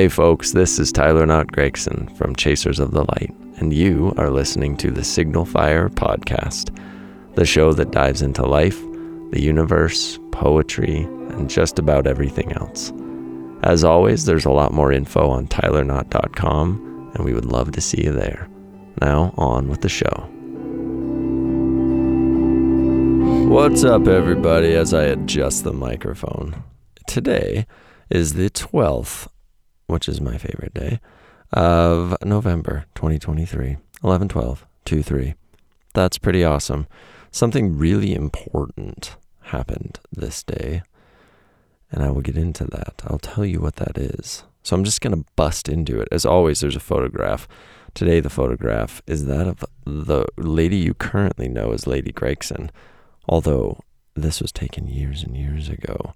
Hey folks, this is Tyler Knott Gregson from Chasers of the Light, and you are listening to the Signal Fire Podcast, the show that dives into life, the universe, poetry, and just about everything else. As always, there's a lot more info on tylerknott.com, and we would love to see you there. Now, on with the show. What's up, everybody, as I adjust the microphone? Today is the 12th which is my favorite day, of November 2023, 11 12 2 3. That's pretty awesome. Something really important happened this day, and I will get into that. I'll tell you what that is. So I'm just going to bust into it. As always, there's a photograph. Today, the photograph is that of the lady you currently know as Lady Gregson, although this was taken years and years ago.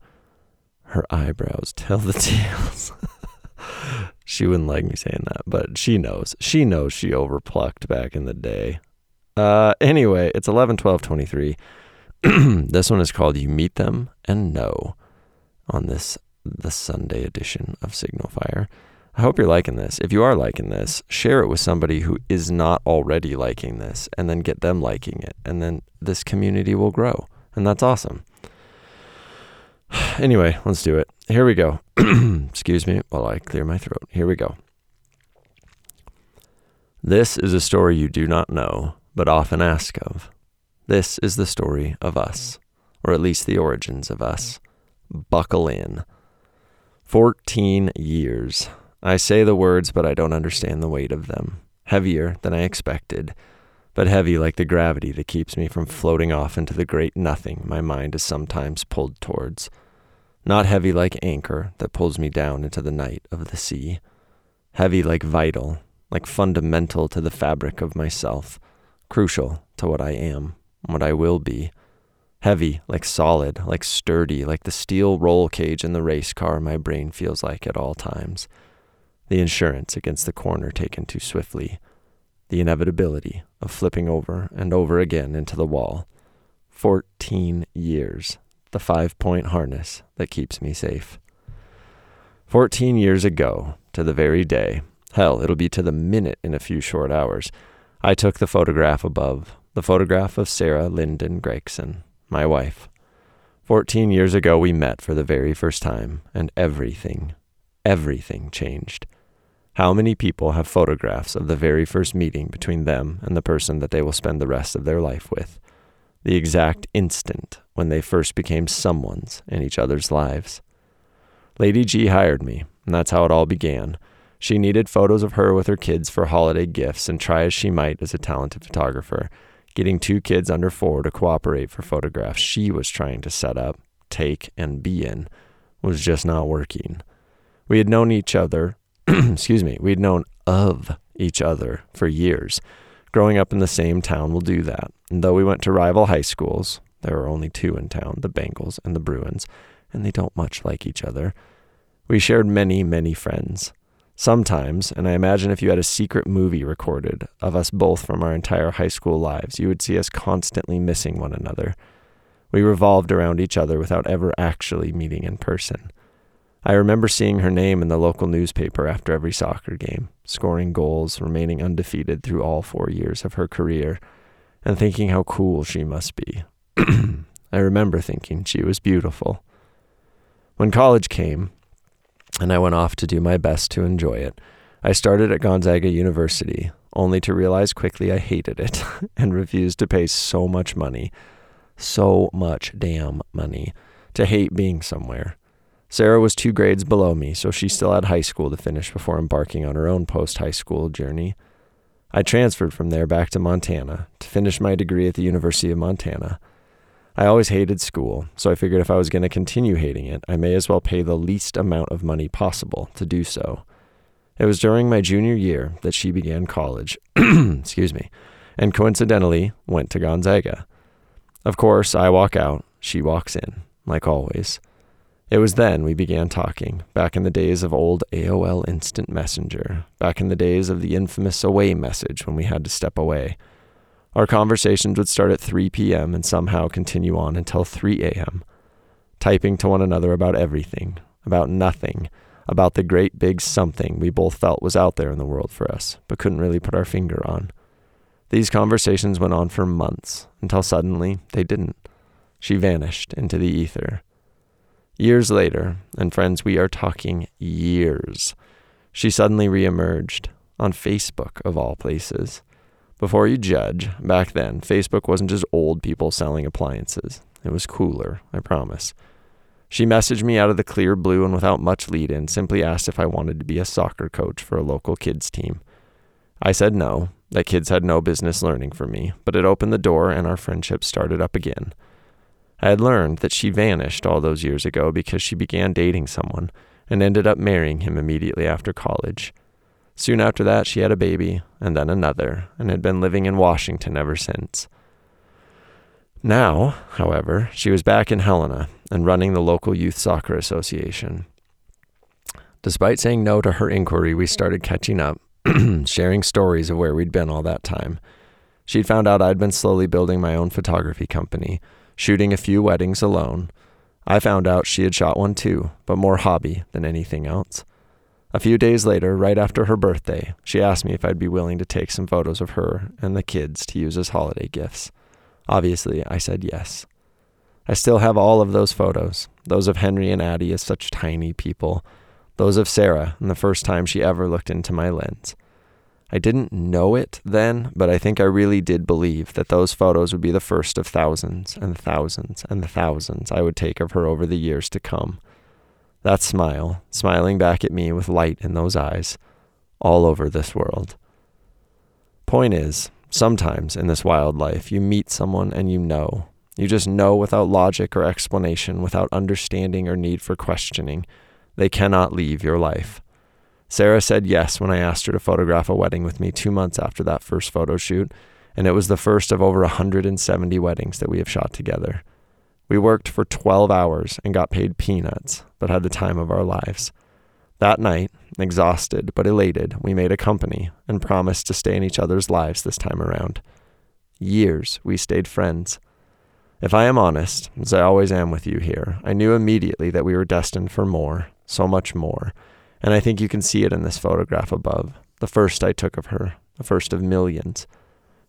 Her eyebrows tell the tales. She wouldn't like me saying that, but she knows. She knows she overplucked back in the day. Uh, anyway, it's 11 12 23. this one is called You Meet Them and Know on this the Sunday edition of Signal Fire. I hope you're liking this. If you are liking this, share it with somebody who is not already liking this and then get them liking it. And then this community will grow. And that's awesome. Anyway, let's do it. Here we go. Excuse me while I clear my throat. Here we go. This is a story you do not know, but often ask of. This is the story of us, or at least the origins of us. Buckle in. Fourteen years. I say the words, but I don't understand the weight of them. Heavier than I expected, but heavy like the gravity that keeps me from floating off into the great nothing my mind is sometimes pulled towards not heavy like anchor that pulls me down into the night of the sea, heavy like vital, like fundamental to the fabric of myself, crucial to what I am, what I will be, heavy like solid, like sturdy, like the steel roll cage in the race car my brain feels like at all times, the insurance against the corner taken too swiftly, the inevitability of flipping over and over again into the wall. Fourteen years the five point harness that keeps me safe. Fourteen years ago, to the very day, hell, it'll be to the minute in a few short hours, I took the photograph above, the photograph of Sarah Lyndon Gregson, my wife. Fourteen years ago, we met for the very first time, and everything, everything changed. How many people have photographs of the very first meeting between them and the person that they will spend the rest of their life with? The exact instant when they first became someone's in each other's lives. Lady G hired me, and that's how it all began. She needed photos of her with her kids for holiday gifts, and try as she might as a talented photographer, getting two kids under four to cooperate for photographs she was trying to set up, take, and be in was just not working. We had known each other, excuse me, we had known of each other for years. Growing up in the same town will do that. And though we went to rival high schools, there are only two in town, the Bengals and the Bruins, and they don't much like each other. We shared many, many friends. Sometimes, and I imagine if you had a secret movie recorded of us both from our entire high school lives, you would see us constantly missing one another. We revolved around each other without ever actually meeting in person. I remember seeing her name in the local newspaper after every soccer game, scoring goals, remaining undefeated through all four years of her career, and thinking how cool she must be, I remember thinking she was beautiful. When college came, and I went off to do my best to enjoy it, I started at Gonzaga University, only to realize quickly I hated it and refused to pay so much money, so much damn money, to hate being somewhere. Sarah was two grades below me, so she still had high school to finish before embarking on her own post high school journey. I transferred from there back to Montana to finish my degree at the University of Montana. I always hated school, so I figured if I was going to continue hating it, I may as well pay the least amount of money possible to do so. It was during my junior year that she began college, excuse me, and coincidentally went to Gonzaga. Of course, I walk out, she walks in, like always. It was then we began talking, back in the days of old AOL Instant Messenger, back in the days of the infamous away message when we had to step away. Our conversations would start at 3 p.m. and somehow continue on until 3 a.m., typing to one another about everything, about nothing, about the great big something we both felt was out there in the world for us, but couldn't really put our finger on. These conversations went on for months until suddenly they didn't. She vanished into the ether. Years later, and friends, we are talking years, she suddenly reemerged on Facebook, of all places. Before you judge, back then, Facebook wasn't just old people selling appliances. It was cooler, I promise. She messaged me out of the clear blue and without much lead in, simply asked if I wanted to be a soccer coach for a local kids team. I said no, that kids had no business learning from me, but it opened the door and our friendship started up again. I had learned that she vanished all those years ago because she began dating someone and ended up marrying him immediately after college. Soon after that, she had a baby, and then another, and had been living in Washington ever since. Now, however, she was back in Helena and running the local youth soccer association. Despite saying no to her inquiry, we started catching up, sharing stories of where we'd been all that time. She'd found out I'd been slowly building my own photography company, shooting a few weddings alone. I found out she had shot one too, but more hobby than anything else. A few days later, right after her birthday, she asked me if I'd be willing to take some photos of her and the kids to use as holiday gifts. Obviously, I said yes. I still have all of those photos, those of Henry and Addie as such tiny people, those of Sarah and the first time she ever looked into my lens. I didn't know it then, but I think I really did believe that those photos would be the first of thousands and thousands and thousands I would take of her over the years to come. That smile, smiling back at me with light in those eyes, all over this world. Point is, Sometimes in this wild life, you meet someone and you know. You just know without logic or explanation, without understanding or need for questioning. They cannot leave your life. Sarah said yes when I asked her to photograph a wedding with me two months after that first photo shoot, and it was the first of over 170 weddings that we have shot together. We worked for 12 hours and got paid peanuts, but had the time of our lives. That night, exhausted but elated, we made a company and promised to stay in each other's lives this time around. Years we stayed friends. If I am honest, as I always am with you here, I knew immediately that we were destined for more, so much more, and I think you can see it in this photograph above, the first I took of her, the first of millions.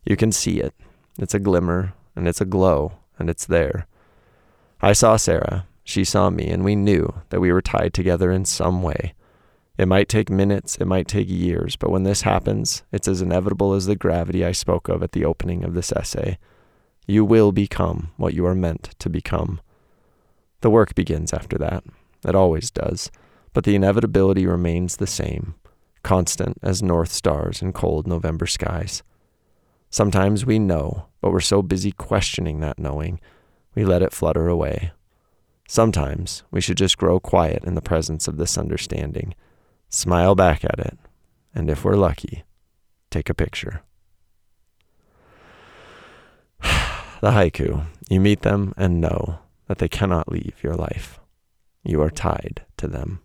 You can see it. It's a glimmer, and it's a glow, and it's there. I saw Sarah, she saw me, and we knew that we were tied together in some way. It might take minutes, it might take years, but when this happens, it's as inevitable as the gravity I spoke of at the opening of this essay. You will become what you are meant to become. The work begins after that. It always does. But the inevitability remains the same, constant as north stars in cold November skies. Sometimes we know, but we're so busy questioning that knowing, we let it flutter away. Sometimes we should just grow quiet in the presence of this understanding smile back at it, and if we're lucky, take a picture. the haiku you meet them and know that they cannot leave your life. You are tied to them.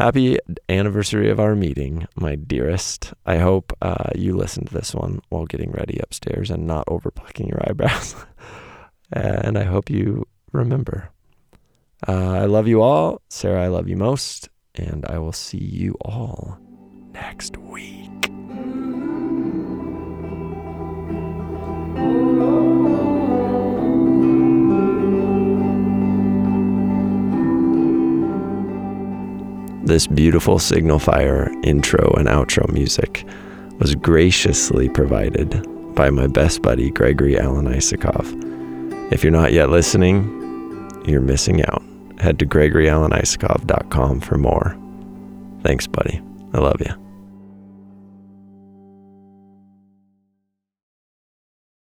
Happy anniversary of our meeting, my dearest. I hope uh, you listened to this one while getting ready upstairs and not over plucking your eyebrows. and I hope you remember uh, I love you all. Sarah, I love you most. And I will see you all next week. This beautiful Signal Fire intro and outro music was graciously provided by my best buddy, Gregory Alan Isakov. If you're not yet listening, you're missing out head to GregoryAlanIsakov.com for more. Thanks, buddy. I love you.